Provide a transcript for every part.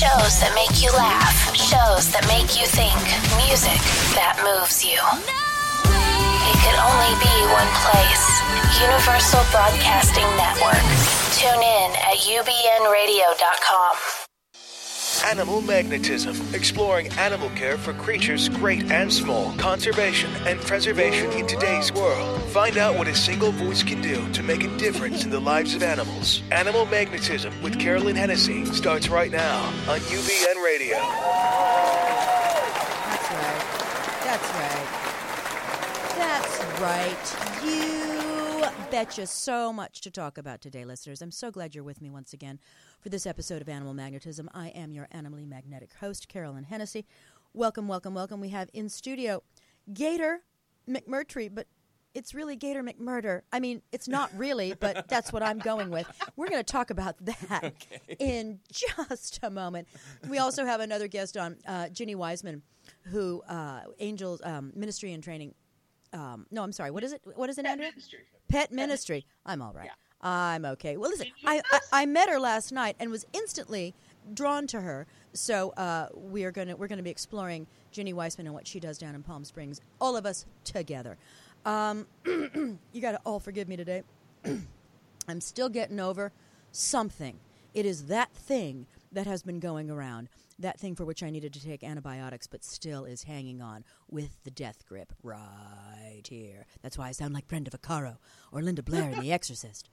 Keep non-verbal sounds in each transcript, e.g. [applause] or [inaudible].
Shows that make you laugh. Shows that make you think. Music that moves you. It could only be one place. Universal Broadcasting Network. Tune in at ubnradio.com. Animal Magnetism, exploring animal care for creatures great and small, conservation and preservation in today's world. Find out what a single voice can do to make a difference in the lives of animals. Animal Magnetism with Carolyn Hennessy starts right now on UBN Radio. That's right. That's right. That's right. You betcha so much to talk about today, listeners. I'm so glad you're with me once again for this episode of Animal Magnetism. I am your animally magnetic host, Carolyn Hennessy. Welcome, welcome, welcome. We have in studio Gator McMurtry, but it's really Gator McMurder. I mean, it's not really, but that's what I'm going with. We're going to talk about that [laughs] in just a moment. We also have another guest on, uh, Ginny Wiseman, who uh, Angels um, Ministry and Training. Um, no, I'm sorry. What is it? What is it, Pet Andrea? Ministry. Pet Ministry. I'm all right. I'm okay. Well, listen, I, I, I met her last night and was instantly drawn to her. So uh, we are gonna we're gonna be exploring Ginny Weissman and what she does down in Palm Springs. All of us together. Um, [clears throat] you got to all forgive me today. [clears throat] I'm still getting over something. It is that thing that has been going around. That thing for which I needed to take antibiotics, but still is hanging on with the death grip right here. That's why I sound like Brenda Vaccaro or Linda Blair in The [laughs] Exorcist.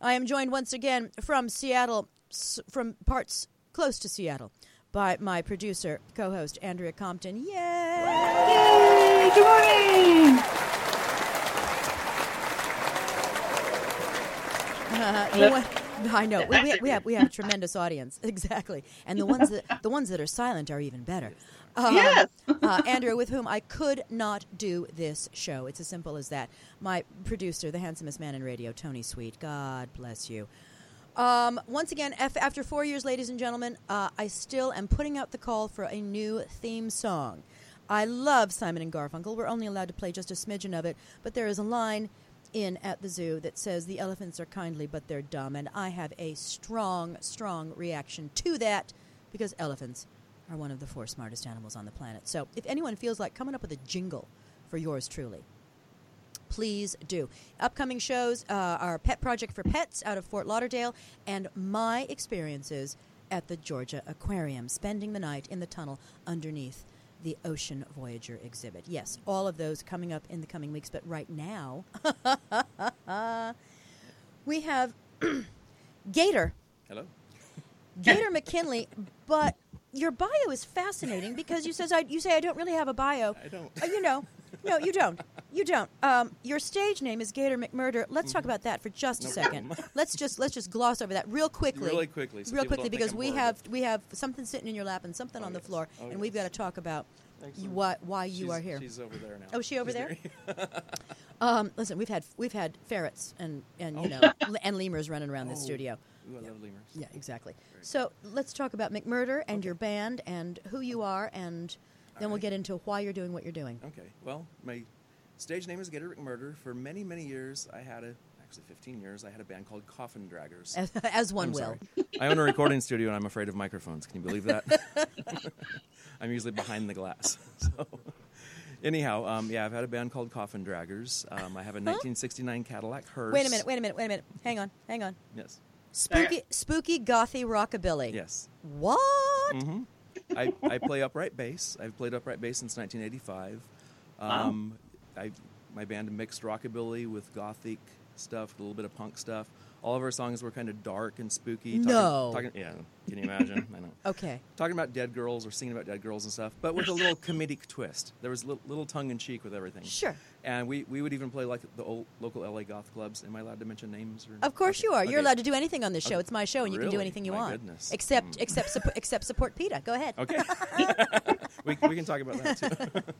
I am joined once again from Seattle, from parts close to Seattle, by my producer, co host, Andrea Compton. Yay! Yay! Good morning. [laughs] Uh, one- I know we, we, we have we have a tremendous audience [laughs] exactly, and the ones that the ones that are silent are even better. Um, Yes. [laughs] uh, Andrea, with whom I could not do this show. It's as simple as that. My producer, the handsomest man in radio, Tony Sweet. God bless you. Um, once again, af- after four years, ladies and gentlemen, uh, I still am putting out the call for a new theme song. I love Simon and Garfunkel. We're only allowed to play just a smidgen of it, but there is a line in at the zoo that says the elephants are kindly but they're dumb, and I have a strong, strong reaction to that because elephants are one of the four smartest animals on the planet. So if anyone feels like coming up with a jingle for yours truly, please do. Upcoming shows uh, are Pet Project for Pets out of Fort Lauderdale and my experiences at the Georgia Aquarium, spending the night in the tunnel underneath the Ocean Voyager exhibit. Yes, all of those coming up in the coming weeks, but right now [laughs] we have [clears throat] Gator. Hello. Gator McKinley, but your bio is fascinating because you says I, you say I don't really have a bio. I don't. Uh, you know, no, you don't. You don't. Um, your stage name is Gator McMurder. Let's talk about that for just a second. [laughs] Let's just let's just gloss over that real quickly. Really quickly, so real quickly, because we have we have something sitting in your lap and something Oh, on the yes. floor, Oh, and we've got to talk about Excellent. why why you She's- are here. She's over there now. Oh, is she over She's there? [laughs] Um, listen, we've had we've had ferrets and and you Oh. know and lemurs running around this Oh. studio. Ooh, I Yeah. love lemurs. Yeah, exactly. So let's talk about McMurder and your band and who you are, and then we'll get into why you're doing what you're doing. Okay. Well, my stage name is Gator McMurder. For many, many years, I had a actually 15 years. I had a band called Coffin Draggers. As, as one I'm will. I own a recording studio, and I'm afraid of microphones. Can you believe that? [laughs] I'm usually behind the glass. [laughs] So, anyhow, um, yeah, I've had a band called Coffin Draggers. Um, I have a 1969 Cadillac hearse. Wait a minute. Wait a minute. Wait a minute. Hang on. Hang on. Yes. Spooky, spooky, gothy rockabilly. Yes. What? hmm I, I play upright bass. I've played upright bass since 1985. Um, I, my band mixed rockabilly with gothic stuff, a little bit of punk stuff. All of our songs were kind of dark and spooky. Talking, No. Talking, yeah, can you imagine? I know. Okay. Talking about dead girls or singing about dead girls and stuff, but with a little [laughs] comedic twist. There was a little, little tongue in cheek with everything. Sure. And we, we would even play like the old local LA goth clubs. Am I allowed to mention names? Or? Of course Okay, you are. You're okay. allowed to do anything on this show. Okay. It's my show, and you can do anything you My want. goodness. Except, Mm. except, suppo- except support PETA. Go ahead. Okay. [laughs] we, we can talk about that too. [laughs]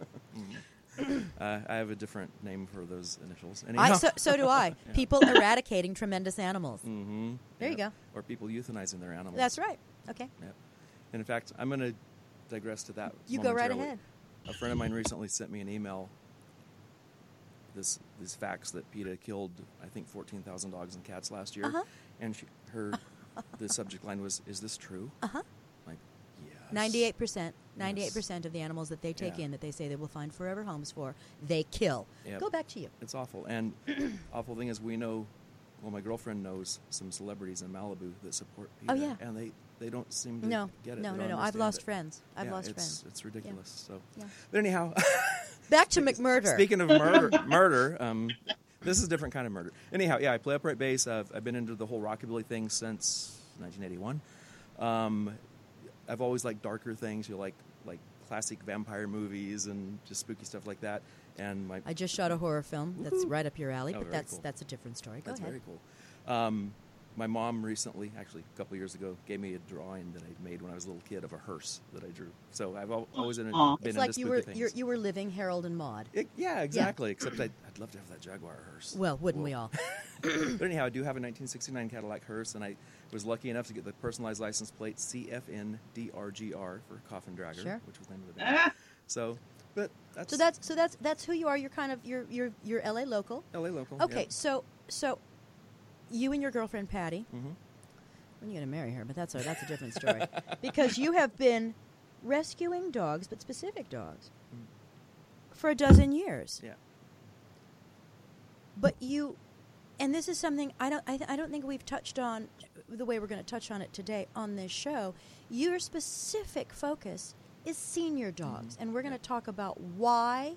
Uh, I have a different name for those initials. I, so, so do I. [laughs] Yeah. People eradicating tremendous animals. hmm There you go. Or people euthanizing their animals. That's right. Okay. Yep. And in fact, I'm going to digress to that. You go right ahead. A friend of mine recently sent me an email. This these facts that PETA killed, I think, 14,000 dogs and cats last year, Uh-huh. and she, her the subject line was, "Is this true?" Uh huh. Like, Ninety-eight percent. Ninety-eight percent of the animals that they take Yeah. in that they say they will find forever homes for, they kill. Yep. Go back to you. It's awful. And [clears throat] awful thing is, we know. Well, my girlfriend knows some celebrities in Malibu that support Oh, PETA, yeah. and they they don't seem to No, get it. no, They no, no. I've lost it. friends. I've Yeah, lost it's, friends. It's ridiculous. So, Yeah. but anyhow, [laughs] Back to McMurder. Speaking of murder, murder, um, this is a different kind of murder. Anyhow, yeah, I play upright bass. I've, I've been into the whole rockabilly thing since 1981. Um, I've always liked darker things. You like like classic vampire movies and just spooky stuff like that. And my I just shot a horror film that's right up your alley, Oh, but that's cool. that's a different story. Go that's ahead. very cool. Um, my mom recently, actually a couple years ago, gave me a drawing that I made when I was a little kid of a hearse that I drew. So I've always been, Aw. been It's into like you were things. you're, you were living Harold and Maude. It- yeah, exactly. Except I'd, I'd love to have that Jaguar hearse. Well, wouldn't we all? [laughs] But anyhow, I do have a 1969 Cadillac hearse, and I was lucky enough to get the personalized license plate CFNDRGR for Coffin Dragger, Sure. which was the name of the band. Ah, So, but that's So that's so that's that's who you are. You're kind of you're you're you're LA local. LA local. Okay, so so you and your girlfriend Patty. hmm When are you going to marry her? But that's a that's a different story. [laughs] because you have been rescuing dogs, but specific dogs, for a dozen years. Yeah. But you, and this is something I don't I, I don't think we've touched on the way we're going to touch on it today on this show. Your specific focus is senior dogs, and we're going to talk about why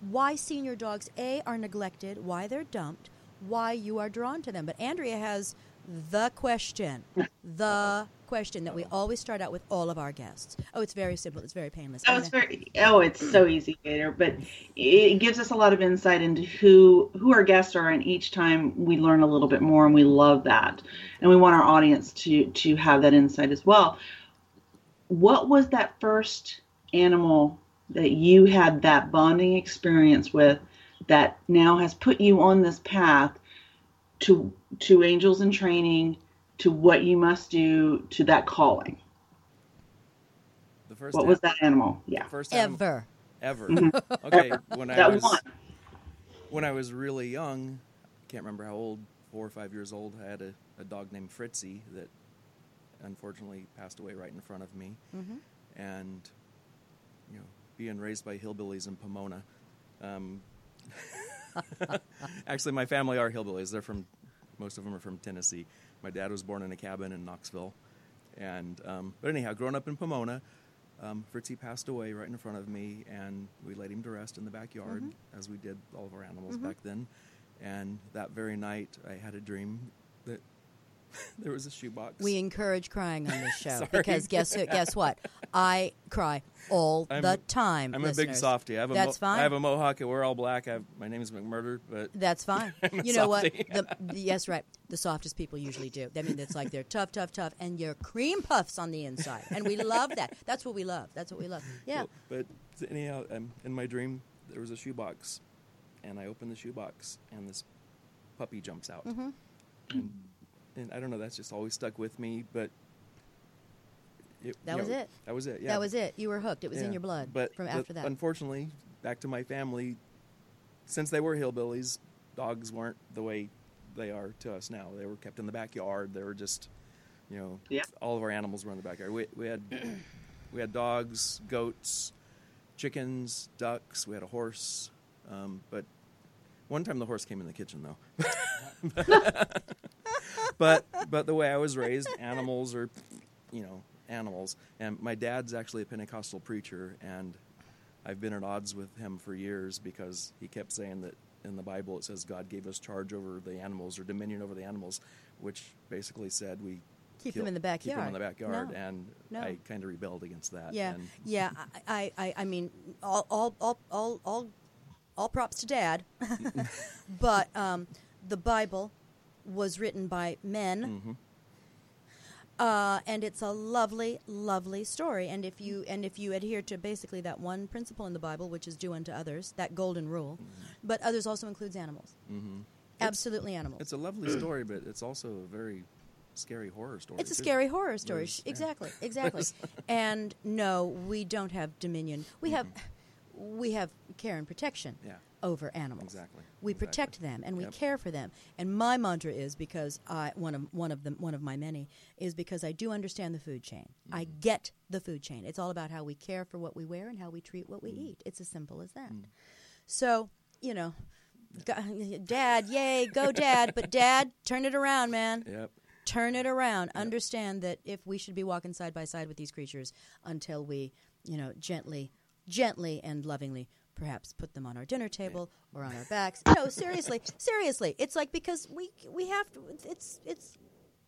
why senior dogs a are neglected, why they're dumped, why you are drawn to them. But Andrea has the question, [laughs] the question that we always start out with all of our guests. Oh, it's very simple. It's very painless. Oh, it's very. Oh, it's so easy, Gator. But it gives us a lot of insight into who who our guests are, and each time we learn a little bit more, and we love that, and we want our audience to to have that insight as well. What was that first animal that you had that bonding experience with, that now has put you on this path to to angels in training, to what you must do, to that calling? The first. What an- was that animal? Yeah. First animal- ever. ever. Mhm. [laughs] Okay, when I That was one. when I was really young, I can't remember how old, four or five years old, I had a, a dog named Fritzy that unfortunately passed away right in front of me. Mhm. And, you know, being raised by hillbillies in Pomona. Um, [laughs] actually, my family are hillbillies. They're from, most of them are from Tennessee. My dad was born in a cabin in Knoxville. And, um, but anyhow, growing up in Pomona, um, Fritzy passed away right in front of me, and we laid him to rest in the backyard, as we did all of our animals back then. And that very night, I had a dream that [laughs] there was a shoebox. We encourage crying on this show [laughs] because guess who- guess what? [laughs] I cry all I'm- the time. I'm a big listeners. softy. I have a That's mo- fine. I have a mohawk. and we're all black. I have, my name is McMurder, but That's fine. You know what? softie. The, the- yes, right. The softest people usually do. I mean, it's like they're tough, tough, tough, and you're cream puffs on the inside, and we love that. That's what we love. That's what we love. Yeah. But anyhow, um, in my dream, there was a shoebox, and I opened the shoebox, and this puppy jumps out. Mm-hmm. And, and I don't know. That's just always stuck with me. But it, That you was know, it. That was it. Yeah. That was it. You were hooked. It was in your blood But from the- after that. unfortunately, back to my family, since they were hillbillies, dogs weren't the way they are to us now. They were kept in the backyard. They were just, you know, Yeah. all of our animals were in the backyard. We, we had [clears throat] we had dogs, goats, chickens, ducks. We had a horse, um, but one time the horse came in the kitchen though. [laughs] [laughs] but but the way I was raised, animals are, you know, animals. And my dad's actually a Pentecostal preacher, and I've been at odds with him for years because he kept saying that in the Bible it says God gave us charge over the animals or dominion over the animals, which basically said we Keep kill- them in the backyard. Keep them in the backyard, No. and No. I kind of rebelled against that. Yeah, and yeah. I, I, I mean, all, all, all, all, all, all props to Dad. [laughs] but um, the Bible was written by men, Mhm. uh, and it's a lovely, lovely story. And if you and if you adhere to basically that one principle in the Bible, which is do unto others, that golden rule, but others also includes animals. Mhm. Absolutely animals. It's a lovely story, but it's also a very scary horror story. It's a too. scary horror story. Yeah. Exactly, exactly. [laughs] and no, we don't have dominion. We have, we have care and protection. Yeah. Over animals. Exactly. We Exactly. protect them and we Yep. care for them. And my mantra is because I one of one of them one of my many is because I do understand the food chain. I Mm-hmm. get the food chain. It's all about how we care for what we wear and how we treat what we Mm. eat. It's as simple as that. So, you know, go- [laughs] dad, yay, go dad, but dad, turn it around, man. Yep. Turn it around. Understand that if we should be walking side by side with these creatures until we, you know, gently, gently and lovingly perhaps put them on our dinner table or on our backs. No, [laughs] seriously, seriously. It's like because we we have to it's it's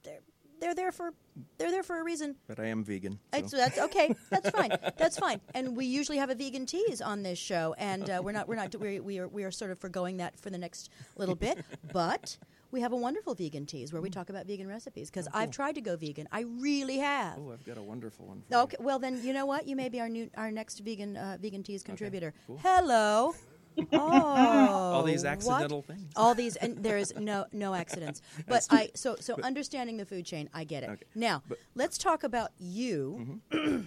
they're they're there for they're there for a reason. But I am vegan. so- It's, that's okay. That's fine. That's fine. And we usually have a vegan tease on this show, and uh, we're not we're not we we are we are sort of foregoing that for the next little bit, but. We have a wonderful vegan teas where we talk about vegan recipes because I've tried to go vegan. I really have. Oh, I've got a wonderful one. For Okay, well then you know what? You may be our new our next vegan uh, vegan teas contributor. cool. Hello. Oh, [laughs] All these what? accidental things. All these, and there is no no [laughs] accidents. But I so so understanding the food chain, I get it. Okay, Now but- let's talk about you you. [clears throat]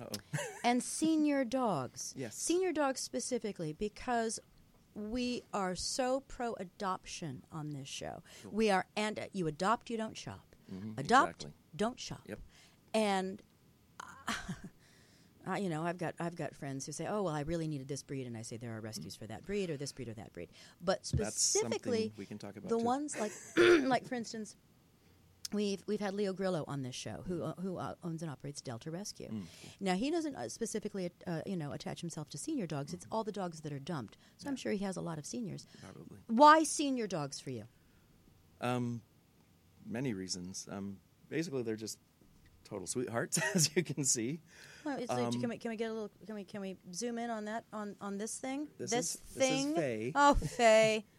Uh-oh. and senior dogs. [laughs] Yes. Senior dogs specifically because we are so pro adoption on this show. We are and uh, you adopt, you don't shop. Mhm, Adopt, exactly. don't shop. Yep. And [laughs] uh, you know, I've got I've got friends who say, "Oh, well, I really needed this breed," and I say there are rescues for that breed or this breed or that breed. But specifically, we can talk about. the too. ones like [coughs] like for instance we've we've had Leo Grillo on this show who uh, who uh, owns and operates Delta Rescue. Mm, Now he doesn't uh, specifically uh, you know attach himself to senior dogs. It's all the dogs that are dumped. So I'm sure he has a lot of seniors. Probably. Why senior dogs for you? Um, many reasons. Um, basically, they're just total sweethearts, [laughs] as you can see. Well, like, Um, can we can we get a little can we can we zoom in on that on on this thing? This is- this is thing. Faye. Oh, Faye. [laughs]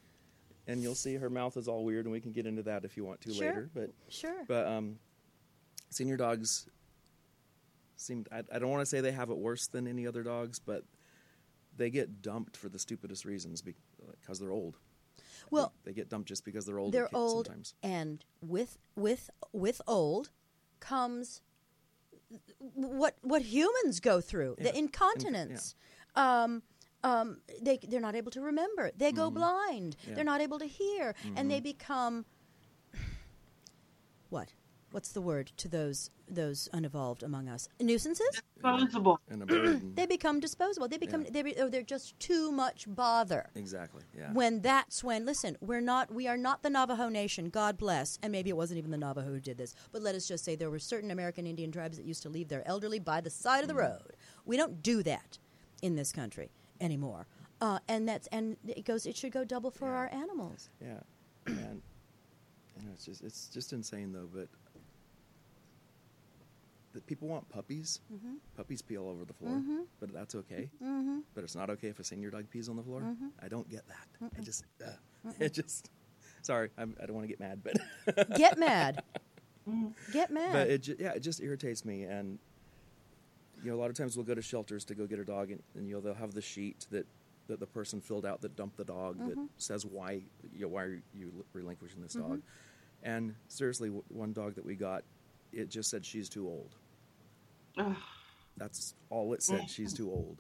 And you'll see her mouth is all weird, and we can get into that if you want to Sure. later. But Sure. but um, senior dogs seem. I, I don't want to say they have it worse than any other dogs, but they get dumped for the stupidest reasons because they're old. well, they, they get dumped just because they're old. they're old sometimes. and with with with old comes what what humans go through the Yeah. incontinence um um, they they're not able to remember. They go blind. Mm-hmm. Yeah. They're not able to hear, and they become [sighs] what? What's the word to those those unevolved among us? Nuisances. Disposable. And a burden. They become disposable. They become Yeah. they be, oh, they're just too much bother exactly. Yeah. when that's when listen we're not we are not the navajo nation god bless and maybe it wasn't even the navajo who did this but let us just say there were certain american indian tribes that used to leave their elderly by the side of the road we don't do that in this country anymore uh, and that's and it goes it should go double for Yeah. our animals Yeah, and you know, it's just it's just insane though. But that people want puppies. Mm-hmm. Puppies pee all over the floor, but that's okay. Mm-hmm. But it's not okay if a senior dog pees on the floor. Mm-hmm. I don't get that. I just, uh, [laughs] it just. Sorry, I'm, I don't want to get mad, but get mad [laughs] get mad but it yeah, it just irritates me. And you know, a lot of times we'll go to shelters to go get a dog, and, and you know they'll have the sheet that that the person filled out that dumped the dog that mm-hmm. says why you know, why are you relinquishing this dog. Mm-hmm. And seriously, w- one dog that we got, it just said she's too old. Ugh. That's all it said. Mm. She's too old.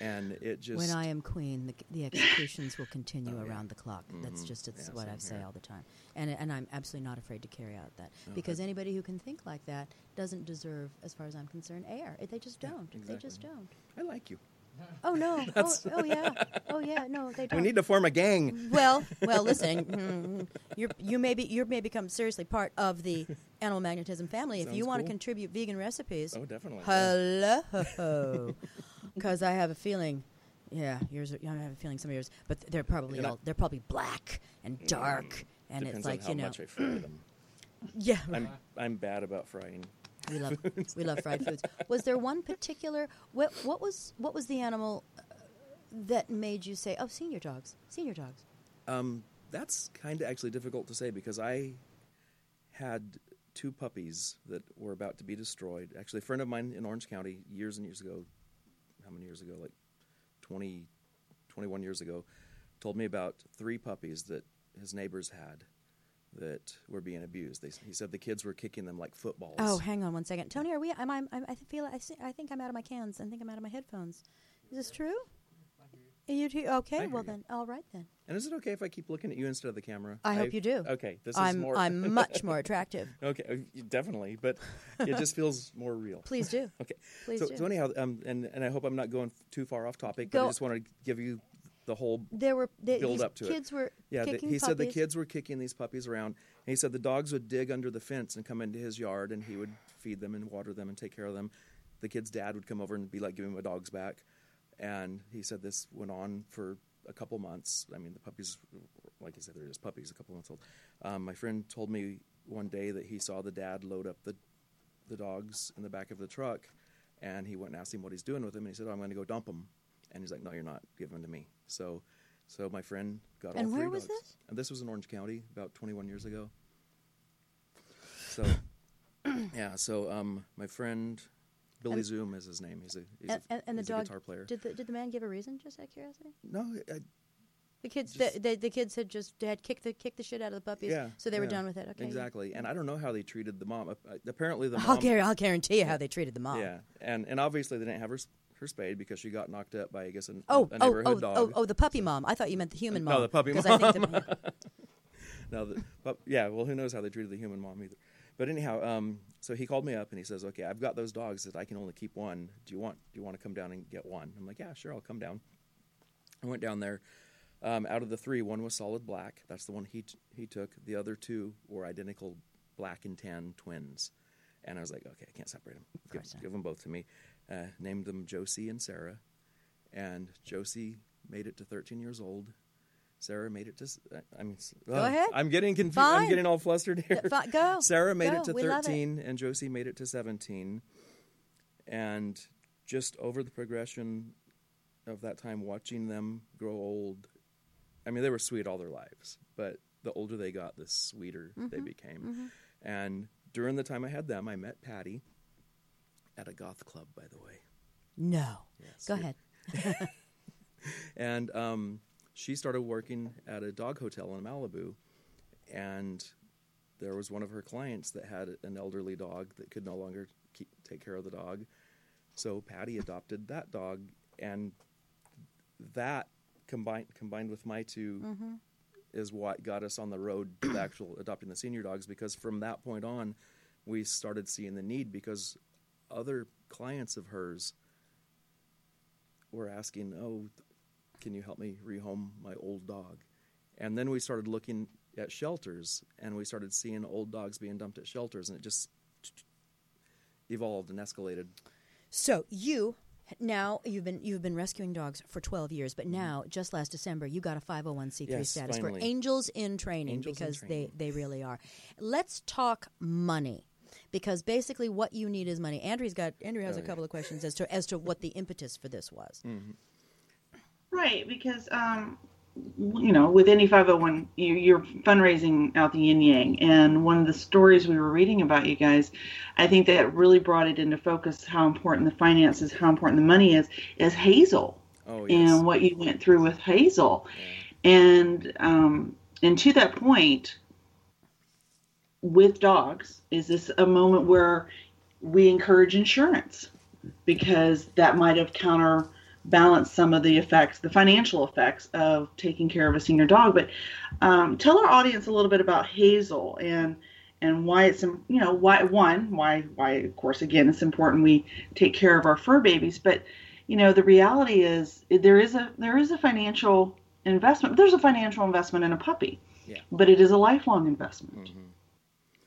And it just when I am queen, the, the executions will continue Oh, yeah. around the clock. That's Mhm. just it's Yeah, what I say all the time, and and I'm absolutely not afraid to carry out that No, because anybody who can think like that doesn't deserve, as far as I'm concerned, air. They just don't. They just don't. I like you. Oh no. [laughs] oh, oh yeah. Oh yeah. No, they don't. We need to form a gang. well, well, listen. [laughs] mm, You're, you may be you may become seriously part of the animal magnetism family if you Sounds want to cool. contribute vegan recipes. Oh, definitely. yeah. Hello, because I have a feeling. Yeah, yours. Are, I have a feeling some of yours, but they're probably And I- all they're probably black and dark, and it's like on how you know, much I fry them. [clears throat] yeah. I'm I'm bad about frying. We love we love fried foods. Was there one particular what what was what was the animal uh, that made you say, "Oh, senior dogs, senior dogs"? Um, that's kind of actually difficult to say because I had two puppies that were about to be destroyed. Actually, a friend of mine in Orange County years and years ago, how many years ago? Like 20, 21 years ago, told me about three puppies that his neighbors had that were being abused. They, he said the kids were kicking them like footballs. Oh, hang on one second, Tony. Are we? Am I? I'm, I feel. I, see, I think I'm out of my cans. I think I'm out of my headphones. Is this true? You do? Okay, well then, all right then. And is it okay if I keep looking at you instead of the camera? I hope you do. Okay, this is I'm more. I'm [laughs] much more attractive. okay, uh, definitely, but it just feels more real. [laughs] Please do. [laughs] Okay. Please so, do. so anyhow, um, and and I hope I'm not going too far off topic, but Go- I just want to give you the whole There were they, build up to kids it. were yeah. the- he said the kids were kicking these puppies around, and he said the dogs would dig under the fence and come into his yard, and he would feed them and water them and take care of them. The kid's dad would come over and be like, "Give him a dog's back," and he said this went on for a couple months. I mean, the puppies, like I said, they're just puppies, a couple months old. Um, my friend told me one day that he saw the dad load up the the dogs in the back of the truck, and he went and asked him what he's doing with them, and he said, "Oh, I'm going to go dump them," and he's like, "No, you're not. Give them to me." So, so my friend got And all where three was dogs. this? And this was in Orange County about 21 years ago. So, [clears throat] yeah. So, um, my friend Billy And- Zoom is his name. He's a he's and, a, and, and the dog guitar player. Did the did the man give a reason? Just out of curiosity. no, I, The kids, the, the, the kids had just had kicked the kicked the shit out of the puppies. yeah. So they were yeah, done with it. Okay. Exactly. And I don't know how they treated the mom. Uh, Apparently, the I'll, mom. guar- I'll guarantee you how they treated the mom. Yeah, and and obviously they didn't have her her spayed because she got knocked up by I guess an, Oh, a oh, neighborhood oh, dog. oh, oh, the puppy mom. I thought you meant the human mom. No, the puppy 'cause I think the, [laughs] [laughs] No, the, but yeah, well, who knows how they treated the human mom either. But anyhow, um, so he called me up and he says, "Okay, I've got those dogs that I can only keep one. Do you want do you want to come down and get one?" I'm like, "Yeah, sure, I'll come down." I went down there. Um, out of the three, one was solid black. That's the one he t- he took. The other two were identical black and tan twins. And I was like, "Okay, I can't separate them. Give, give them both to me." Uh, named them Josie and Sarah. And Josie made it to 13 years old. Sarah made it to. uh, I'm. Go ugh, ahead. I'm getting confused. Fine. I'm getting all flustered here. go. Sarah made Go. it to We love it. 13, and Josie made it to 17. And just over the progression of that time, watching them grow old. I mean, they were sweet all their lives, but the older they got, the sweeter they Mm-hmm. became. And during the time I had them, I met Patty at a goth club, by the way. no. Yes. Go ahead. [laughs] and um, she started working at a dog hotel in Malibu, and there was one of her clients that had an elderly dog that could no longer keep, take care of the dog, so Patty adopted that dog, and that combined combined with my 2 mm-hmm. is what got us on the road to actual [clears throat] adopting the senior dogs because from that point on, we started seeing the need because other clients of hers were asking, "Oh, can you help me rehome my old dog?" And then we started looking at shelters, and we started seeing old dogs being dumped at shelters, and it just evolved and escalated. So you now you've been you've been rescuing dogs for 12 years, but mm-hmm. now just last December you got a 501c3 Yes, status finally. for Angels in Training Angels in because Training. they they really are. Let's talk money. Because basically, what you need is money. Andrew's got Andrew has Oh, a yeah. couple of questions as to as to what the impetus for this was. Mm-hmm. Right, because um, you know, with any 501, you, you're fundraising out the yin yang. And one of the stories we were reading about you guys, I think that really brought it into focus how important the finances, how important the money is, is Hazel Oh yes, and what you went through with Hazel. And um, and to that point, with dogs, is this a moment where we encourage insurance because that might have counterbalanced some of the effects, the financial effects of taking care of a senior dog. But um, tell our audience a little bit about Hazel and and why it's you know why one why why of course again it's important we take care of our fur babies, but you know the reality is there is a there is a financial investment. There's a financial investment in a puppy, Yeah. but it is a lifelong investment.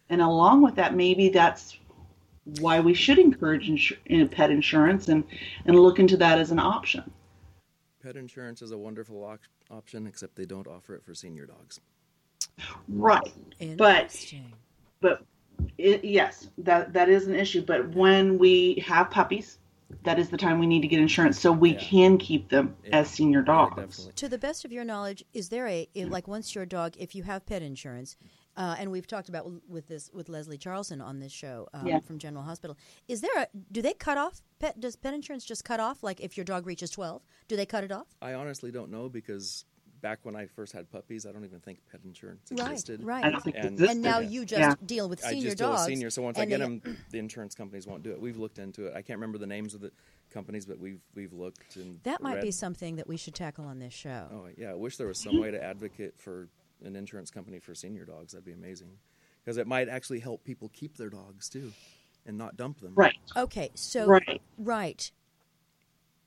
And along with that, maybe that's why we should encourage insur- pet insurance and, and look into that as an option. pet insurance is a wonderful op- option, except they don't offer it for senior dogs. Right. But but it, yes, that that is an issue. But when we have puppies, that is the time we need to get insurance so we Yeah. can keep them Yeah. as senior dogs. definitely. To the best of your knowledge, is there a like once your dog, if you have pet insurance, uh, and we've talked about with this with Leslie Charleson on this show um, Yeah. from General Hospital, is there a do they cut off pet? Does pet insurance just cut off like if your dog reaches twelve? Do they cut it off? I honestly don't know because back when I first had puppies, I don't even think pet insurance existed. right. I don't think it And- and now Yeah. you just Yeah. deal with senior I senior just deal with senior, so once I get them, the insurance companies won't do it. We've looked into it. I can't remember the names of the companies, but we've we've looked and That might be something that we should tackle on this show. Oh yeah, I wish there was some way to advocate for an insurance company for senior dogs. That'd be amazing, because it might actually help people keep their dogs too, and not dump them. Right. Okay, so Right. right.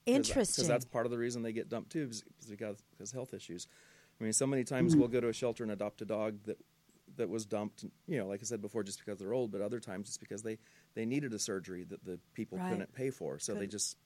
Interesting. Because that's part of the reason they get dumped too, is because got because health issues. I mean, so many times we'll mm-hmm. go to a shelter and adopt a dog that that was dumped. You know, like I said before, just because they're old, but other times it's because they they needed a surgery that the people Right. couldn't pay for, so they just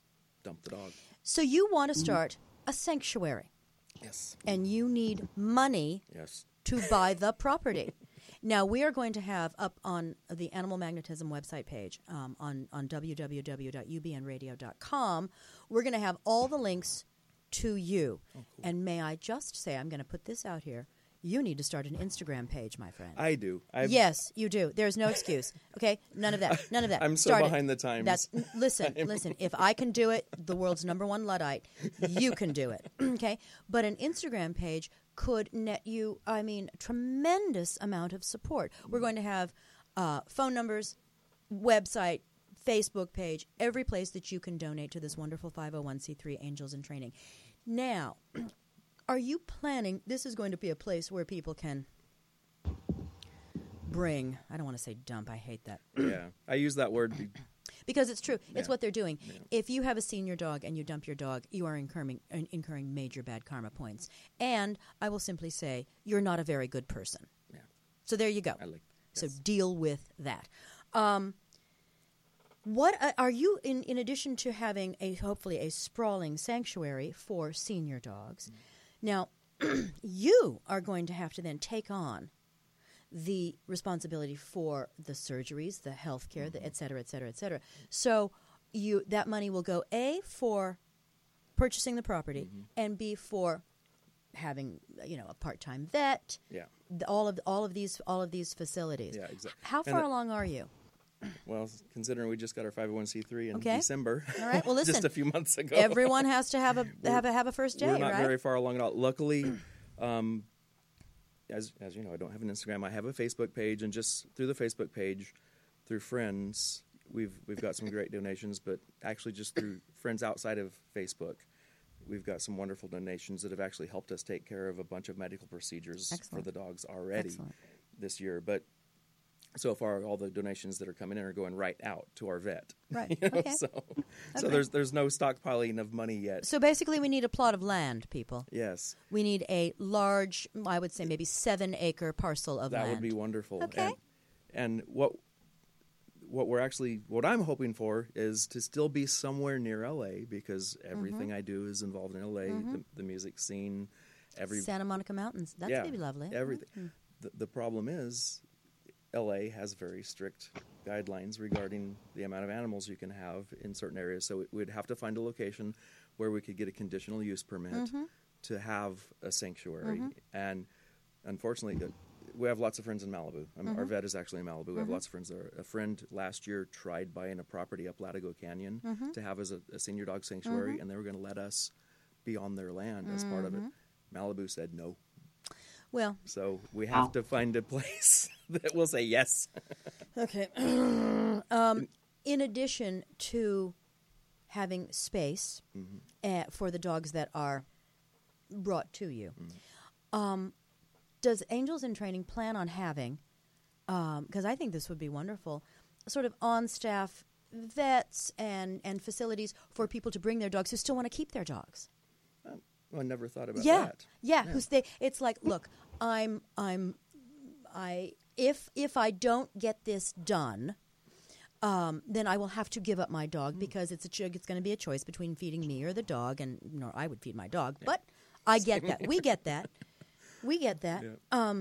dumped the dog. so you want to mm-hmm. start a sanctuary, Yes. and you need money Yes. to buy the property. [laughs] Now we are going to have up on the Animal Magnetism website page um, on on www.ubnradio.com. We're going to have all the links to you. And may I just say, I'm going to put this out here. You need to start an Instagram page, my friend. I do. I've, yes, you do. There's no excuse. Okay, none of that. [laughs] None of that. I'm so Start it. behind the times. That's [laughs] listen, listen. If I can do it, the world's number one luddite, you can do it. [clears throat] okay, but an Instagram page could net you. I mean, tremendous amount of support. We're going to have uh, phone numbers, website, Facebook page, every place that you can donate to this wonderful 501c3 Angels in Training. Now, are you planning? This is going to be a place where people can bring. I don't want to say dump. I hate that yeah. I use that word. be- [clears throat] because it's true. It's what they're doing. If you have a senior dog and you dump your dog, you are incurring incurring major bad karma points. And I will simply say you're not a very good person. Yeah. So there you go. Like. So deal with that. Um, what uh, are you in? In addition to having a hopefully a sprawling sanctuary for senior dogs, now [clears throat] you are going to have to then take on the responsibility for the surgeries, the health care, the mm-hmm. et cetera, et cetera, et cetera. So you that money will go a for purchasing the property mm-hmm. and b for having you know a part-time vet Yeah. all of all of these all of these facilities. Yeah, exact- How far along are you? Well, considering we just got our 501c3 in Okay. December, All right. Well, [laughs] listen. just a few months ago, Everyone has to have a [laughs] have a have a first day, we're not right? very far along at all. Luckily, um, as as you know, I don't have an Instagram. I have a Facebook page, and just through the Facebook page, through friends, we've we've got some great donations. But actually, just through friends outside of Facebook, we've got some wonderful donations that have actually helped us take care of a bunch of medical procedures Excellent. for the dogs already Excellent. this year. But so far, all the donations that are coming in are going right out to our vet. Right. [laughs] You know, Okay. So, [laughs] Okay. so there's there's no stockpiling of money yet. So basically, we need a plot of land, people. yes. We need a large, I would say, maybe seven acre parcel of That land. would be wonderful. Okay. And, and what what we're actually what I'm hoping for is to still be somewhere near LA because everything Mm-hmm. I do is involved in LA, the, the music scene, every Santa Monica Mountains. That's yeah, gonna be lovely. Everything. Mm-hmm. The, the problem is, LA has very strict guidelines regarding the amount of animals you can have in certain areas. So we'd have to find a location where we could get a conditional use permit Mm-hmm. to have a sanctuary. And unfortunately, we have lots of friends in Malibu. Um, Mm-hmm. Our vet is actually in Malibu. We have lots of friends there. A friend last year tried buying a property up Latigo Canyon Mm-hmm. to have as a, a senior dog sanctuary, and they were going to let us be on their land as part of it. Mm-hmm. Malibu said no. Well, So we have Wow. to find a place [laughs] that will say yes. okay. [clears throat] um, in addition to having space uh, for the dogs that are brought to you, um, does Angels in Training plan on having? Because I think this would be wonderful, sort of on-staff vets and and facilities for people to bring their dogs who still want to keep their dogs. Oh, I never thought about yeah, that. Yeah, yeah. who's they? It's like, look, I'm, I'm, I. If if I don't get this done, um, then I will have to give up my dog because it's a ch- it's going to be a choice between feeding me or the dog, and you know, I would feed my dog. But I get that. We get that. We get that. Yeah.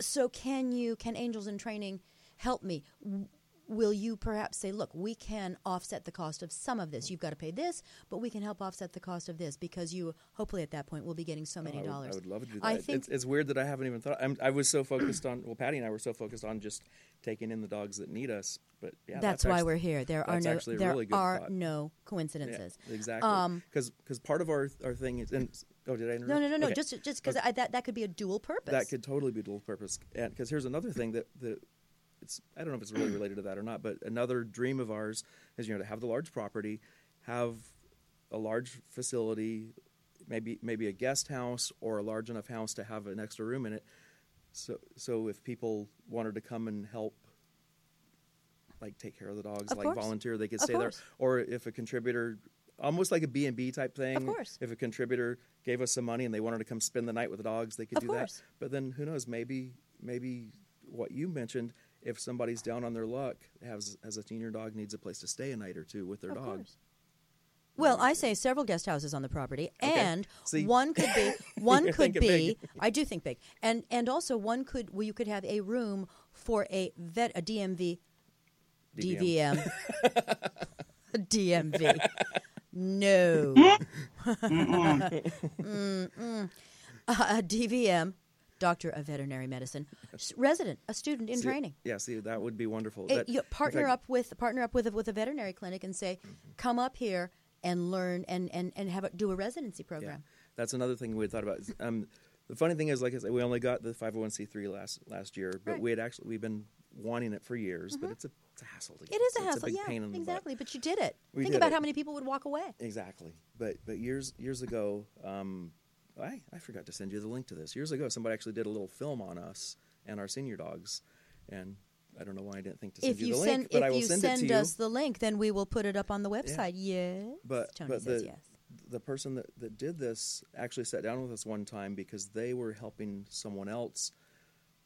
So can you? Can Angels in Training help me? W- will you perhaps say, look, we can offset the cost of some of this. You've got to pay this, but we can help offset the cost of this because you hopefully at that point will be getting so many I would, dollars. I would love to do that. I think it's, it's weird that I haven't even thought. I'm, I was so focused on. Well, Patty and I were so focused on just taking in the dogs that need us. But yeah, that's, why actually- we're here. There are no there really are thought. no Yeah, coincidences. exactly. Um, Because part of our our thing is. And, oh, did I interrupt? No, no, no, no. Okay. Just just because Okay. that that could be a dual purpose. That could totally be dual purpose. And because here's another thing that that it's I don't know if it's really related to that or not, but another dream of ours is you know to have the large property, have a large facility, maybe maybe a guest house or a large enough house to have an extra room in it. So so if people wanted to come and help like take care of the dogs, Of like course. volunteer, they could Of stay there. Or if a contributor almost like a B&B type thing. Of course. If a contributor gave us some money and they wanted to come spend the night with the dogs, they could Of do course. that. But then who knows? Maybe maybe what you mentioned, if somebody's down on their luck, has has a senior dog needs a place to stay a night or two with their Of dog. course. Well, I say several guest houses on the property, and See? one could be [laughs] one could be. big. I do think big, and and also one could well, you could have a room for a vet a DMV DVM. DVM DMV. [laughs] No. [laughs] Mm-mm. a DVM, doctor of veterinary medicine, [laughs] resident, a student in See, training. Yeah, see, that would be wonderful. Eh, That- you partner fact- up with partner up with a, with a veterinary clinic and say, come up here and learn and and and have a, do a residency program. Yeah, that's another thing we had thought about. Um, the funny thing is, like I said, we only got the 501c3 last last year, but Right. we had actually we've been wanting it for years. But it's a, it's a hassle to get. It is a It's hassle, big yeah, pain in the butt. exactly. But you did it. We Think did about it. how many people would walk away. Exactly. But but years years ago, um, I I forgot to send you the link to this. Years ago, somebody actually did a little film on us and our senior dogs, and I don't know why I didn't think to send If you, you the send link, but I will send, send it to you. If you send us the link, then we will put it up on the website. Yes. but Tony but says the yes. the person that, that did this actually sat down with us one time because they were helping someone else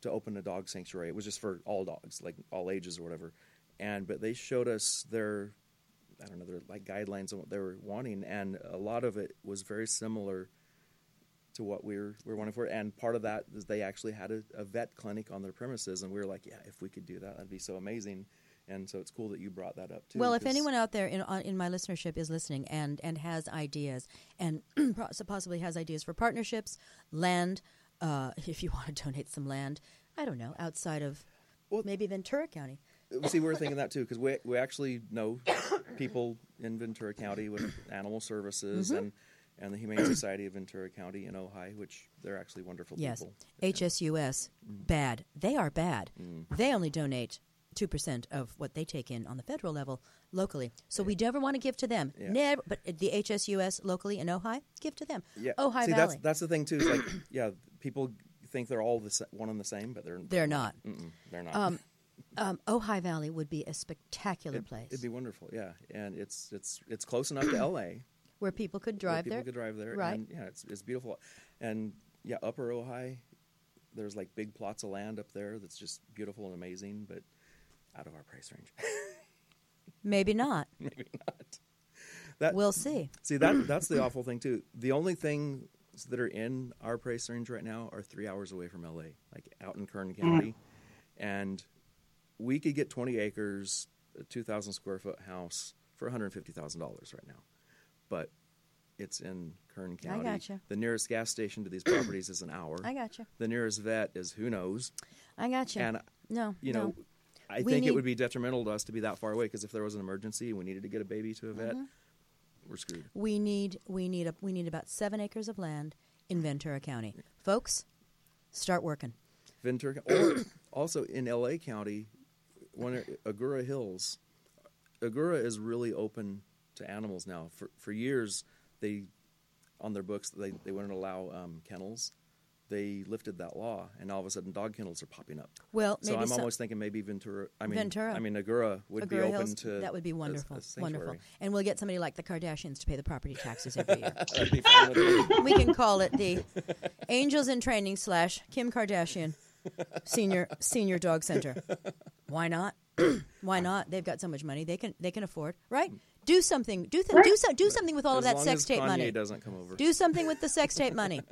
to open a dog sanctuary. It was just for all dogs, like all ages or whatever. And but they showed us their I don't know, their like guidelines on what they were wanting, and a lot of it was very similar to what we were, we were wanting for. And part of that is they actually had a, a vet clinic on their premises, and we were like, yeah, if we could do that, that'd be so amazing. And so it's cool that you brought that up too. Well, if anyone out there in in my listenership is listening and and has ideas and [clears throat] possibly has ideas for partnerships, land, uh, [laughs] if you want to donate some land, I don't know, outside of Well- maybe Ventura County. See, we're thinking that too because we we actually know people in Ventura County with animal services Mm-hmm. and and the Humane Society of Ventura County in Ojai, which they're actually wonderful Yes, people. HSUS, Mm. bad. They are bad. They only donate two percent of what they take in on the federal level locally. So we never want to give to them. Yeah. Never. But the HSUS locally in Ojai, give to them. Yeah, Ojai See, Valley. that's that's the thing too. Is like, [coughs] yeah, people think they're all the sa- one and the same, but they're They're not. They're not. Um, um, Ojai Valley would be a spectacular place It'd be wonderful, yeah, and it's it's it's close enough to L.A. where people could where drive people there. People could drive there, Right. And yeah, it's it's beautiful, and yeah, Upper Ojai, there's like big plots of land up there that's just beautiful and amazing, but out of our price range. [laughs] Maybe not. [laughs] Maybe not. That We'll see. see that that's the awful thing too. The only things that are in our price range right now are three hours away from LA, like out in Kern mm. County, and we could get 20 acres, a 2,000 square foot house for 150 thousand dollars right now, but it's in Kern County. I gotcha. The nearest gas station to these properties is an hour. I gotcha. The nearest vet is who knows, I got you. and no, you no. know. I We think need- it would be detrimental to us to be that far away because if there was an emergency and we needed to get a baby to a vet, Mm-hmm. we're screwed. we need we need a we need about seven acres of land in Ventura County, folks. Start working. Ventura, or [coughs] also in LA County, when Agoura Hills, Agoura is really open to animals now. For for years, they on their books they they wouldn't allow um, kennels. They lifted that law, and all of a sudden, dog kennels are popping up. Well, so maybe I'm some- almost thinking maybe Ventura. I mean, Ventura. I mean, Agoura would be open Hills, to that would be a- a wonderful, wonderful. And we'll get somebody like the Kardashians to pay the property taxes every year. [laughs] That'd be fun with me. we can call it the Angels in Training slash Kim Kardashian Senior Senior Dog Center. Why not? [clears throat] Why not? They've got so much money they can they can afford right. Do something. Do th- do so, do something with all as of that long sex as tape Kanye money. doesn't come over. Do something with the sex tape money,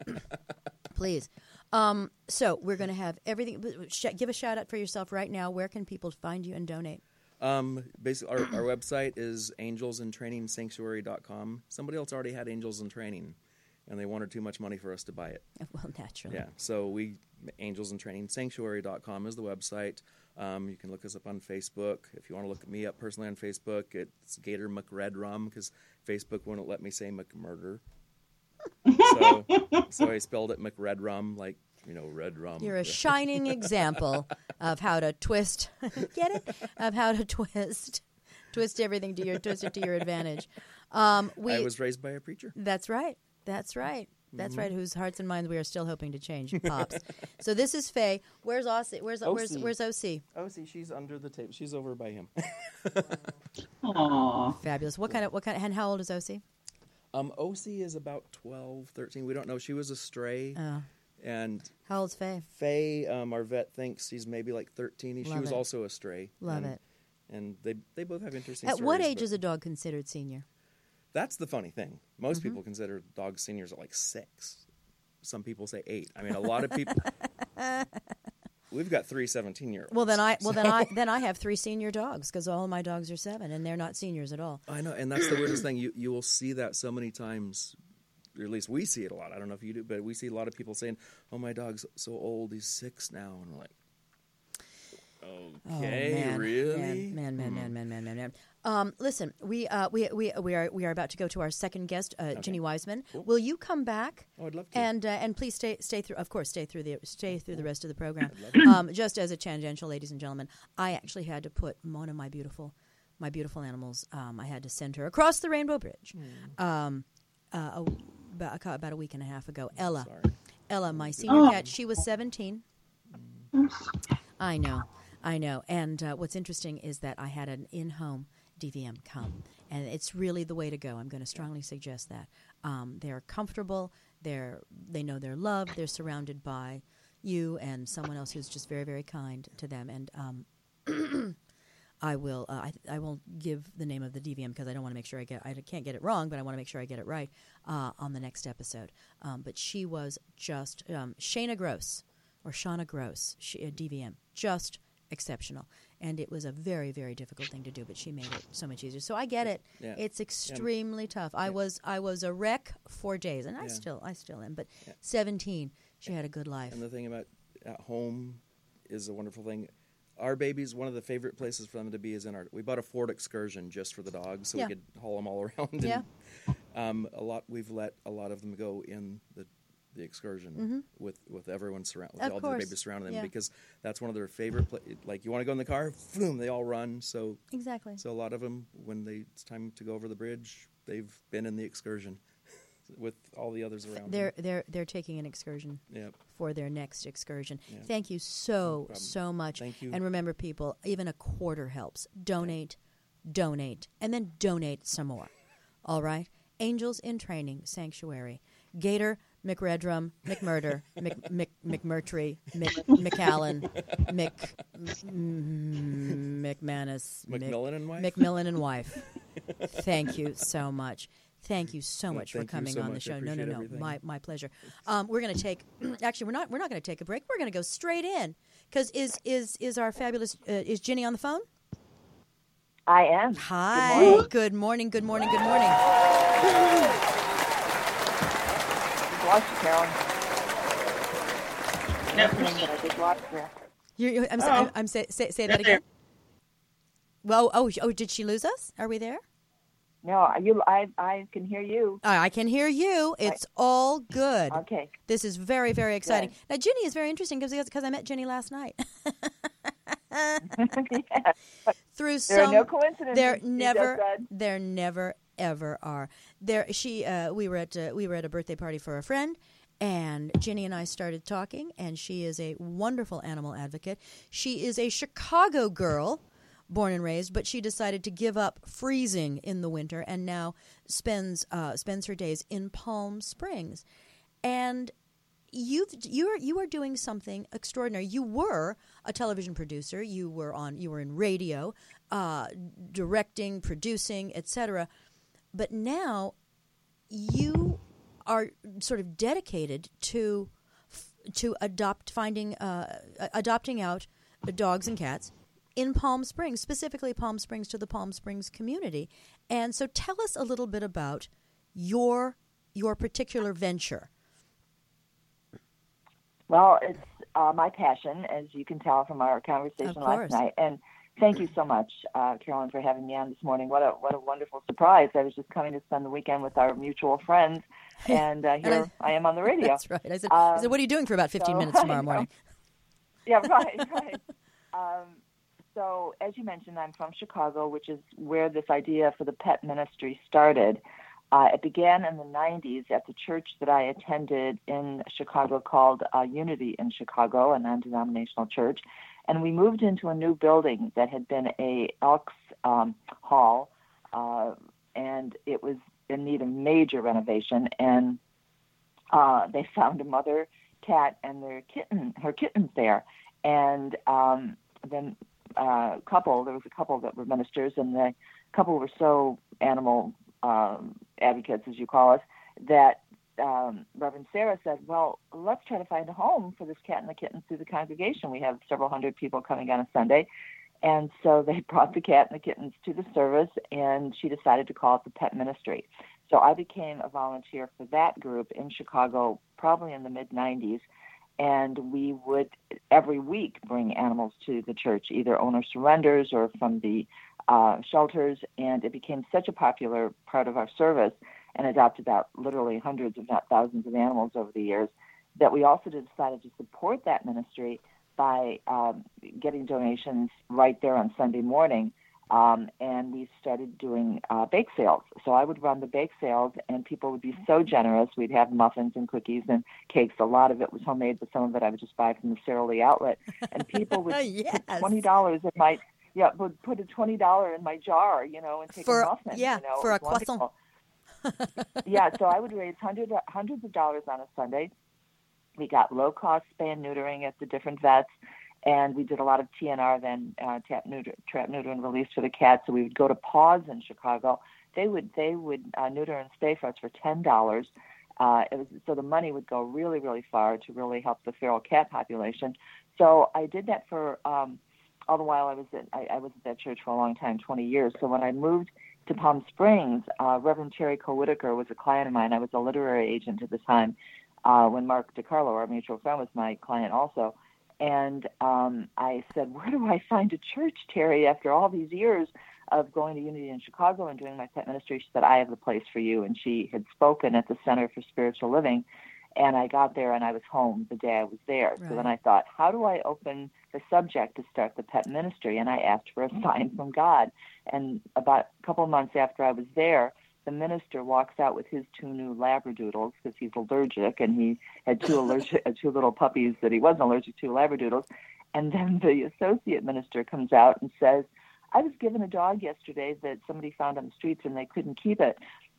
[laughs] please. Um, so we're going to have everything. sh- Give a shout out for yourself right now. Where can people find you and donate? Um, basically, our, our website is angelsintrainingsanctuary.com. Somebody else already had Angels in Training, and they wanted too much money for us to buy it. [laughs] Well, naturally. Yeah, so we angelsintrainingsanctuary.com is the website. Um, you can look us up on Facebook. If you want to look at me up personally on Facebook, it's Gator McRedrum because Facebook wouldn't let me say McMurder. so, [laughs] so I spelled it McRedrum, like you know, red rum. You're a shining [laughs] example of how to twist. [laughs] get it? Of how to twist, twist everything to your twist it to your advantage. Um, we. I was raised by a preacher. That's right. That's right. That's Mm-hmm. right. Whose hearts and minds we are still hoping to change. Pops. [laughs] so this is Faye. Where's Aussie? Where's where's OC. where's OC? Oh, see, she's under the table. She's over by him. [laughs] Aw. Fabulous. What kind of what kind? Of, and how old is OC? um, OC is about 12, 13. We don't know. She was a stray. Oh. And How old's Faye? Faye, um, our vet, thinks she's maybe like 13. She Love was it. also a stray. Love and, it. And they, they both have interesting At what age but is a dog considered senior? That's the funny thing. Most Mm-hmm. people consider dogs seniors at like six. Some people say eight. I mean, a lot of people. [laughs] We've got three 17 year olds. Well, then I well then I [laughs] then I have three senior dogs because all my dogs are seven and they're not seniors at all. I know, and that's the weirdest thing. You you will see that so many times, or at least we see it a lot. I don't know if you do, but we see a lot of people saying, "Oh, my dog's so old; he's six now," and we're like, Oh, man. really?" Man, man, man, man, man, man, man. Um, listen, we, uh, we we we are we are about to go to our second guest, uh, Ginny Wiseman. Will you come back? Oh, I'd love to. And uh, and please stay stay through. Of course, stay through the stay through the rest of the program. Um, just as a tangential, ladies and gentlemen, I actually had to put one of my beautiful my beautiful animals. Um, I had to send her across the Rainbow Bridge. Um, uh, a, about, about a week and a half ago, Ella. Sorry. Ella, my senior cat, she was 17. I know, I know. And uh, what's interesting is that I had an in home DVM come, and it's really the way to go. I'm going to strongly suggest that. Um, they're comfortable, they're, they know they're loved, they're surrounded by you and someone else who's just very, very kind to them. And um, [clears throat] I will. Uh, I, I won't give the name of the DVM because I don't want to make sure I get. I can't get it wrong, but I want to make sure I get it right uh, on the next episode. Um, but she was just um, Shayna Gross or Shauna Gross, she, a DVM, just exceptional, and it was a very very difficult thing to do, but she made it so much easier. So I get it. Yeah. It's extremely tough. I was I was a wreck for days, and I Yeah. still I still am. But seventeen, she had a good life. And the thing about at home is a wonderful thing. Our babies, one of the favorite places for them to be is in our. We bought a Ford Excursion just for the dogs, so Yeah. we could haul them all [laughs] around. And, Yeah. Um, a lot. We've let a lot of them go in the the excursion with with everyone surround with Mm-hmm. Of all course. babies surrounding them Yeah. because that's one of their favorite. Pla- like you want to go in the car, boom, they all run. So exactly. so a lot of them, when they it's time to go over the bridge, they've been in the excursion [laughs] with all the others around. They're them. they're they're taking an excursion. Yep. for their next excursion. Yeah. Thank you so, problem. so much. Thank you. And remember, people, even a quarter helps. Donate, donate, and then donate some more. All right? Angels in Training Sanctuary. Gator, McRedrum, McMurder, Mc, Mc, McMurtry, Mc, McAllen, Mc, mm, McManus, Mc- and wife? McMillan and wife. Thank you so much. Thank you so Well, much for coming so on the much. I show. No, no, appreciate no. everything. My my pleasure. Um, we're going to take. [clears throat] actually, we're not. We're not going to take a break. We're going to go straight in because is is is our fabulous uh, is Ginny on the phone? I am. Hi. Good morning. Good morning. Good morning. Just lost you, Carolyn. Listening, but I just lost you. You're, you're, I'm, sorry, I'm, I'm say, say say that again. Well, oh, oh, did she lose us? Are we there? No, you. I. I can hear you. Uh, I can hear you. It's all good. Okay. This is very, very exciting. Good. Now, Ginny is very interesting because because I met Ginny last night. [laughs] [laughs] yeah. Through There are some, no coincidences. There you never, said. there never ever are. There, she, uh, we were at uh, we were at a birthday party for a friend, and Ginny and I started talking. And she is a wonderful animal advocate. She is a Chicago girl, born and raised, but she decided to give up freezing in the winter, and now spends uh, spends her days in Palm Springs, and you've you're you are doing something extraordinary. You were a television producer. You were on you were in radio, uh, directing, producing, etc. But now you are sort of dedicated to to adopt finding uh, adopting out dogs and cats in Palm Springs, specifically Palm Springs to the Palm Springs community. And so tell us a little bit about your your particular venture. Well, it's uh, my passion, as you can tell from our conversation last night. And thank you so much, uh, Carolyn, for having me on this morning. What a what a wonderful surprise! I was just coming to spend the weekend with our mutual friends, [laughs] and uh, here I, am on the radio. That's right. I said, I Um, said, what are you doing for about 15 so- [laughs] minutes tomorrow morning? [laughs] yeah, right, right. Um, so, as you mentioned, I'm from Chicago, which is where this idea for the pet ministry started. Uh, it began in the 90s at the church that I attended in Chicago called uh, Unity in Chicago, a non-denominational church, and we moved into a new building that had been a Elks um, Hall, uh, and it was in need of major renovation. And uh, they found a mother cat and their kitten, her kittens there, and um, then uh, couple. There was a couple that were ministers, and the couple were so animal um, advocates, as you call us, that um, Reverend Sarah said, "Well, let's try to find a home for this cat and the kittens through the congregation. We have several hundred people coming on a Sunday." And so [laughs] they brought the cat and the kittens to the service, and she decided to call it the pet ministry. So I became a volunteer for that group in Chicago, probably in the mid 90s. And we would every week bring animals to the church, either owner surrenders or from the uh, shelters. And it became such a popular part of our service and adopted out literally hundreds, if not thousands, of animals over the years that we also decided to support that ministry by um, getting donations right there on Sunday morning. Um, and we started doing uh, bake sales. So I would run the bake sales, and people would be so generous. We'd have muffins and cookies and cakes. A lot of it was homemade, but some of it I would just buy from the Sara Lee outlet. And people would [laughs] Yes. put twenty dollars in my yeah would put a twenty dollar in my jar, you know, and take For- a muffin. yeah, you know, for a was croissant. Yeah, so I would raise hundreds hundreds of dollars on a Sunday. We got low cost spay and neutering at the different vets, and we did a lot of TNR then uh, tap neuter, trap neuter and release for the cats. So we would go to Paws in Chicago. They would they would uh, neuter and stay for us for ten dollars. Uh, it was so the money would go really really far to really help the feral cat population. So I did that for um, all the while I was at I, I was at that church for a long time, 20 years. So when I moved to Palm Springs, uh, Reverend Terry Cole-Whittaker was a client of mine. I was a literary agent at the time. Uh, when Mark DiCarlo, our mutual friend, was my client also. And um, I said, Where do I find a church, Terry, after all these years of going to Unity in Chicago and doing my pet ministry? She said, I have the place for you. And she had spoken at the Center for Spiritual Living. And I got there and I was home the day I was there. So then I thought, How do I open the subject to start the pet ministry? And I asked for a [laughs] sign from God. And about a couple of months after I was there, the minister walks out with his two new labradoodles because he's allergic and he had two [laughs] allergic uh, two little puppies that he wasn't allergic to labradoodles and then the associate minister comes out and says i was given a dog yesterday that somebody found on the streets and they couldn't keep it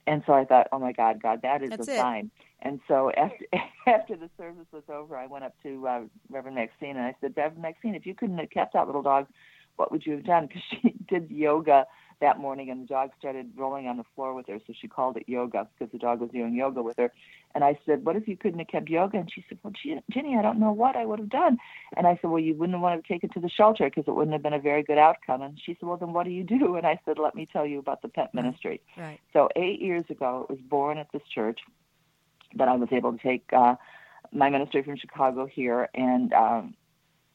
and so i thought oh my god god that is That's a it. sign and so [laughs] after after the service was over i went up to uh, reverend maxine and i said reverend maxine if you couldn't have kept that little dog what would you have done [laughs] because she did yoga that morning and the dog started rolling on the floor with her so she called it yoga because the dog was doing yoga with her. And i said what if you couldn't have kept yoga? And she said well Gin- ginny i don't know what i would have done. And i said well you wouldn't want to take it to the shelter because it wouldn't have been a very good outcome. And she said well then what do you do? And i said let me tell you about the pet ministry. Right. so eight years ago, it was born at this church that I was able to take uh, my ministry from Chicago here, and um,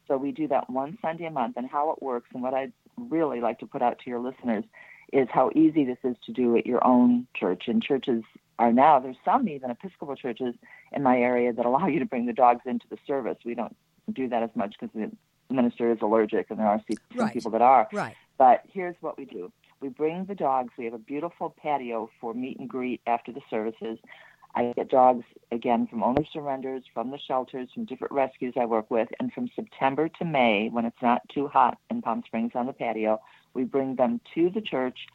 so we do that one Sunday a month. And how it works, and what I'd really like to put out to your listeners, is how easy this is to do at your own church. And churches are now there's some even Episcopal churches in my area that allow [laughs] you to bring the dogs into the service. We don't do that as much because the minister is allergic, and there are some Right. people that are. Right. But here's what we do. We bring the dogs. We have a beautiful patio for meet and greet after the services. I get dogs again from owner surrenders, from the shelters, from different rescues I work with, and from September to May, when it's not too hot in Palm Springs on the patio, we bring them to the church,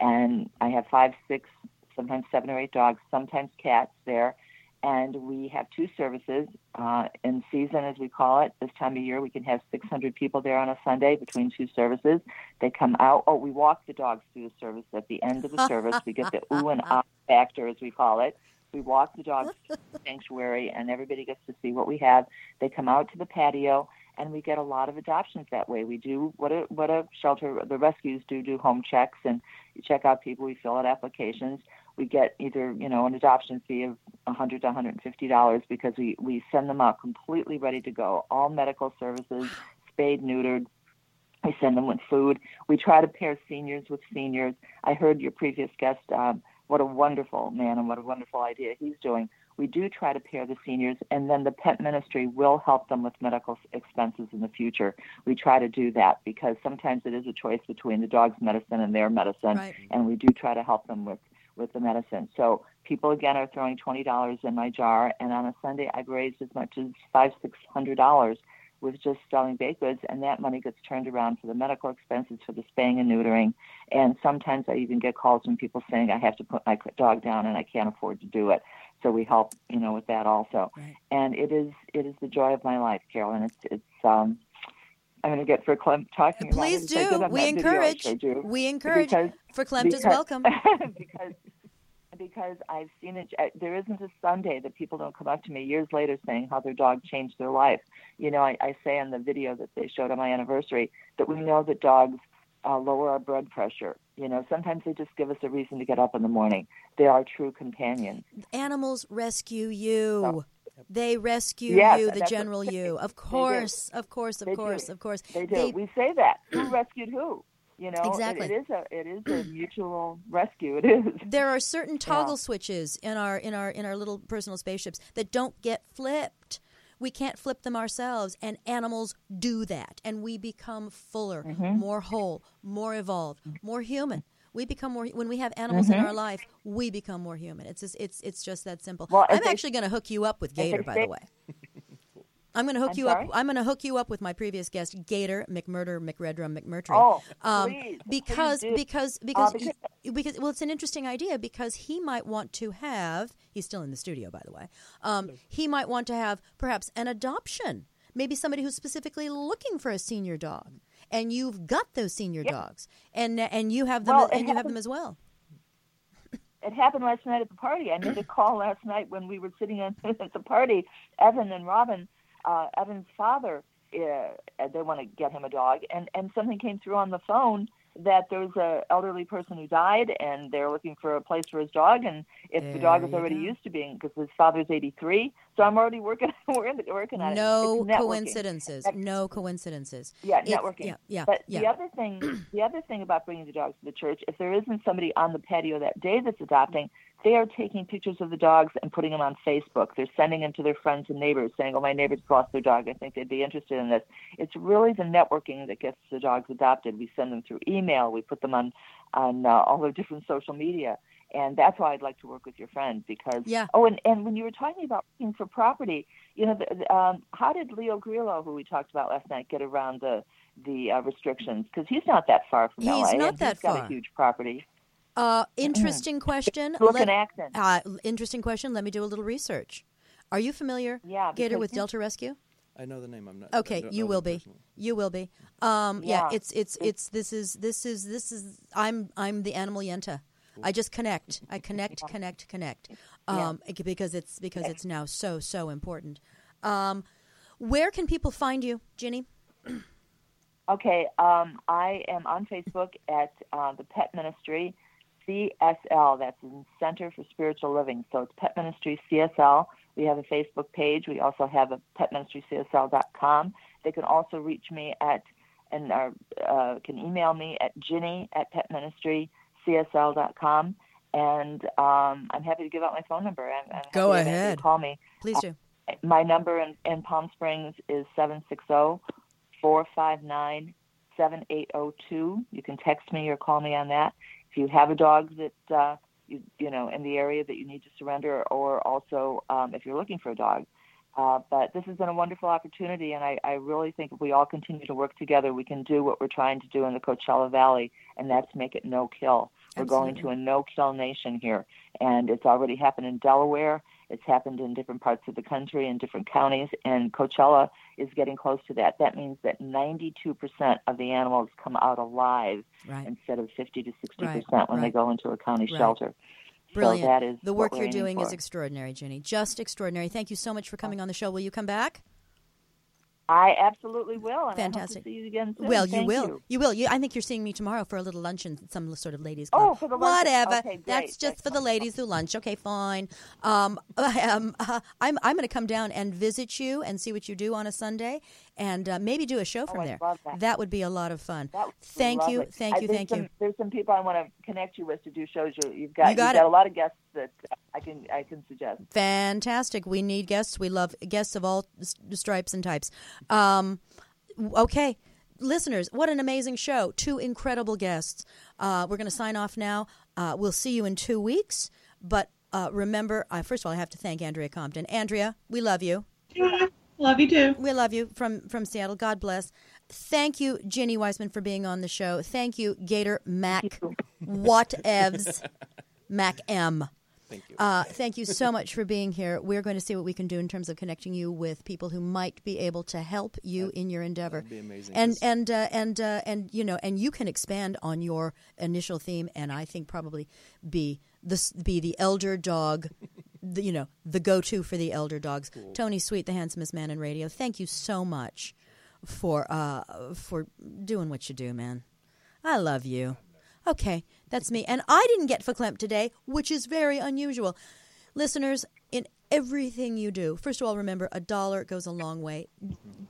and I have five, six, sometimes seven or eight dogs, sometimes cats there, and we have two services uh, in season, as we call it. This time of year, we can have 600 people there on a Sunday between two services. They come out. Oh, we walk the dogs through the service. At the end of the service, we get the [laughs] ooh and ah factor, as we call it. We walk the dogs [laughs] to the sanctuary, and everybody gets to see what we have. They come out to the patio, and we get a lot of adoptions that way. We do what a what a shelter the rescues do do home checks and you check out people. We fill out applications. We get either you know an adoption fee of a hundred to hundred and fifty dollars because we we send them out completely ready to go, all medical services, spayed, neutered. We send them with food. We try to pair seniors with seniors. I heard your previous guest. Um, what a wonderful man and what a wonderful idea he's doing we do try to pair the seniors, and then the pet ministry will help them with medical expenses in the future. We try to do that because sometimes it is a choice between the dog's medicine and their medicine, Right. and we do try to help them with with the medicine. So people again are throwing twenty dollars in my jar, and on a Sunday I've raised as much as five six hundred dollars with just selling baked goods, and that money gets turned around for the medical expenses for the spaying and neutering. And sometimes I even get calls from people saying I have to put my dog down and I can't afford to do it. So we help, you know, with that also. Right. And it is it is the joy of my life, Carolyn. It's it's um. I'm going to get verklempt talking about Please it. as I do. We that video I encourage. We encourage. Because verklempt is welcome. [laughs] because because I've seen it. There isn't a Sunday that people don't come up to me years later saying how their dog changed their life. You know, I, I say in the video that they showed on my anniversary that we know that dogs uh, lower our blood pressure. You know, sometimes they just give us a reason to get up in the morning. They are true companions. Animals rescue you. They rescue Yes, you, the general you. Of course, of course, of They do. course, of course. They do. we say that. Who rescued who? You know, It- Exactly. it is a it is a [clears throat] mutual rescue. It is. there are certain toggle switches in our in our in our little personal spaceships that don't get flipped. We can't flip them ourselves, and animals do that, and we become fuller, Mm-hmm. more whole, more evolved, more human. We become more when we have animals in our life. We become more human. It's just, it's it's just that simple. Well, I'm actually going to hook you up with Gator, by the way. I'm going to hook I'm you sorry? up. I'm going to hook you up with my previous guest, Gator McMurder McRedrum McMurtry. Oh, um, please, because please because because Uh, because- y- because well, it's an interesting idea because he might want to have. He's still in the studio, by the way. Um, he might want to have perhaps an adoption. Maybe somebody who's specifically looking for a senior dog, and you've got those senior dogs, and and you have them, Well, and you have them as well. it happened last night at the party. I made a call last night when we were sitting [laughs] at the party. Evan and Robin, uh, Evan's father, uh, they want to get him a dog, and and something came through on the phone that there was a elderly person who died, and they're looking for a place for his dog, and if the dog There is already go. used to being because his father's 83, so I'm already working. [laughs] we're in the, working on it. No coincidences. No coincidences. Yeah, networking. Yeah, yeah, But yeah. the other thing, the other thing about bringing the dogs to the church, if there isn't somebody on the patio that day that's adopting, they are taking pictures of the dogs and putting them on Facebook. They're sending them to their friends and neighbors, saying, "Oh, my neighbor's lost their dog. I think they'd be interested in this." It's really the networking that gets the dogs adopted. We send them through email. We put them on on uh, all their different social media. And that's why I'd like to work with your friend because Yeah. oh and, and when you were talking about looking for property, you know, the, the, um, how did Leo Grillo, who we talked about last night, get around the the uh, restrictions? Because he's not that far from LA. He's LA. not that he's got far. a huge property. Uh, interesting question. Look Let- and accent. Uh, interesting question. Let me do a little research. Are you familiar, Yeah, Gator, with Delta Rescue? I know the name. I'm not. I Okay, don't you will be. personally. You will be. Um, yeah. Yeah. it's it's it's this is this is this is I'm I'm the animal yenta. I just connect. I connect, connect, connect. Um, it- because it's because it's now so so important. Um, where can people find you, Ginny? Okay, um, I am on Facebook at uh, the Pet Ministry CSL. That's in Center for Spiritual Living. So it's Pet Ministry CSL. We have a Facebook page. We also have a petministrycsl.com. They can also reach me at and uh, uh, can email me at ginny at petministrycsl.com. And um, I'm happy to give out my phone number. I'm, I'm Go happy to have anybody ahead. Call me. Please do. My number in, in Palm Springs is 760 459 7802. You can text me or call me on that. If you have a dog that, uh, you, you know, in the area that you need to surrender, or also um, if you're looking for a dog. Uh, but this has been a wonderful opportunity, and I, I really think if we all continue to work together, we can do what we're trying to do in the Coachella Valley, and that's make it no kill. We're going to a no kill nation here, and it's already happened in Delaware. It's happened in different parts of the country in different counties, and Coachella is getting close to that. That means that 92% of the animals come out alive Right. instead of 50 to 60% Right, when they go into a county Right. shelter. Brilliant. So that is the work you're doing is extraordinary, Ginny. Just extraordinary. Thank you so much for coming on the show. Will you come back? I absolutely will. And Fantastic. I hope to see you again soon. Well, you Thank will. You. You will. You, I think you're seeing me tomorrow for a little luncheon, some sort of ladies' club. Oh, for the luncheon. Whatever. Okay. That's just for the ladies who lunch. Okay, fine. Um, [laughs] um, uh, [laughs] I'm I'm going to come down and visit you and see what you do on a Sunday, and uh, maybe do a show from Oh, there. love that. would be a lot of fun. That would Thank you. lovely. Thank you. there's Thank some, you. There's some people I want to connect you with to do shows. You, you've got You got you've got a lot of guests that I can I can suggest. Fantastic. We need guests. We love guests of all stripes and types. Um, okay. Listeners, what an amazing show. Two incredible guests. Uh, we're going to sign off now. Uh, we'll see you in two weeks. But uh, remember, first of all, I have to thank Andrea Compton. Andrea, we love you. [laughs] Yeah, love you too. We love you from, from Seattle. God bless. Thank you, Ginny Weisman, for being on the show. Thank you, Gator Mac Whatevs, [laughs] Mac M. Thank you. Uh, thank you so much for being here. We're going to see what we can do in terms of connecting you with people who might be able to help you in your endeavor. that'd be amazing, And 'cause- and uh, and uh, and you know, and you can expand on your initial theme, and I think probably be this be the elder dog. The, you know the go-to for the elder dogs. Tony Sweet, the handsomest man in radio. Thank you so much for uh, for doing what you do, man. I love you. Okay, that's me. And I didn't get verklempt today, which is very unusual. Listeners, in everything you do, first of all, remember a dollar goes a long way.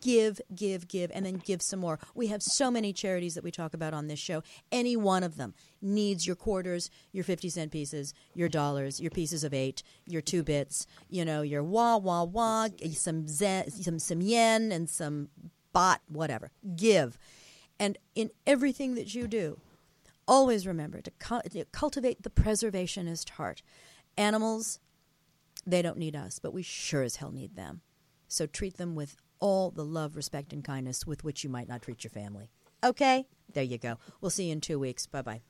Give, give, give, and then give some more. We have so many charities that we talk about on this show. Any one of them needs your quarters, your 50 cent pieces, your dollars, your pieces of eight, your two bits, you know, your wah, wah, wah, some, zen, some, some yen, and some baht, whatever. Give. And in everything that you do, always remember to, to cultivate the preservationist heart. Animals, they don't need us, but we sure as hell need them. So treat them with all the love, respect, and kindness with which you might not treat your family. Okay? There you go. We'll see you in two weeks. Bye bye.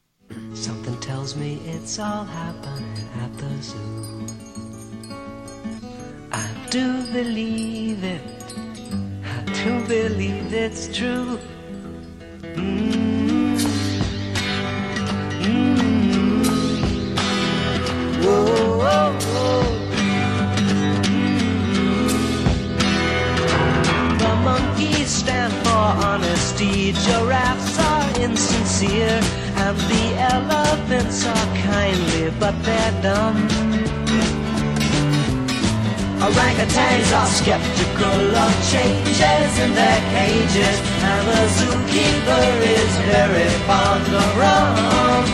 Something tells me it's all happening at the zoo. I do believe it. I do believe it's true. Mm. Mm. Whoa, whoa, whoa. giraffes are insincere and the elephants are kindly, but they're dumb. Orangutans are skeptical of changes in their cages, and the zookeeper is very fond of rum.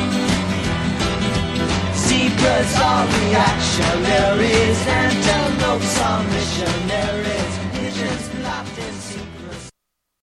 Zebras are reactionaries, and antelopes are missionaries.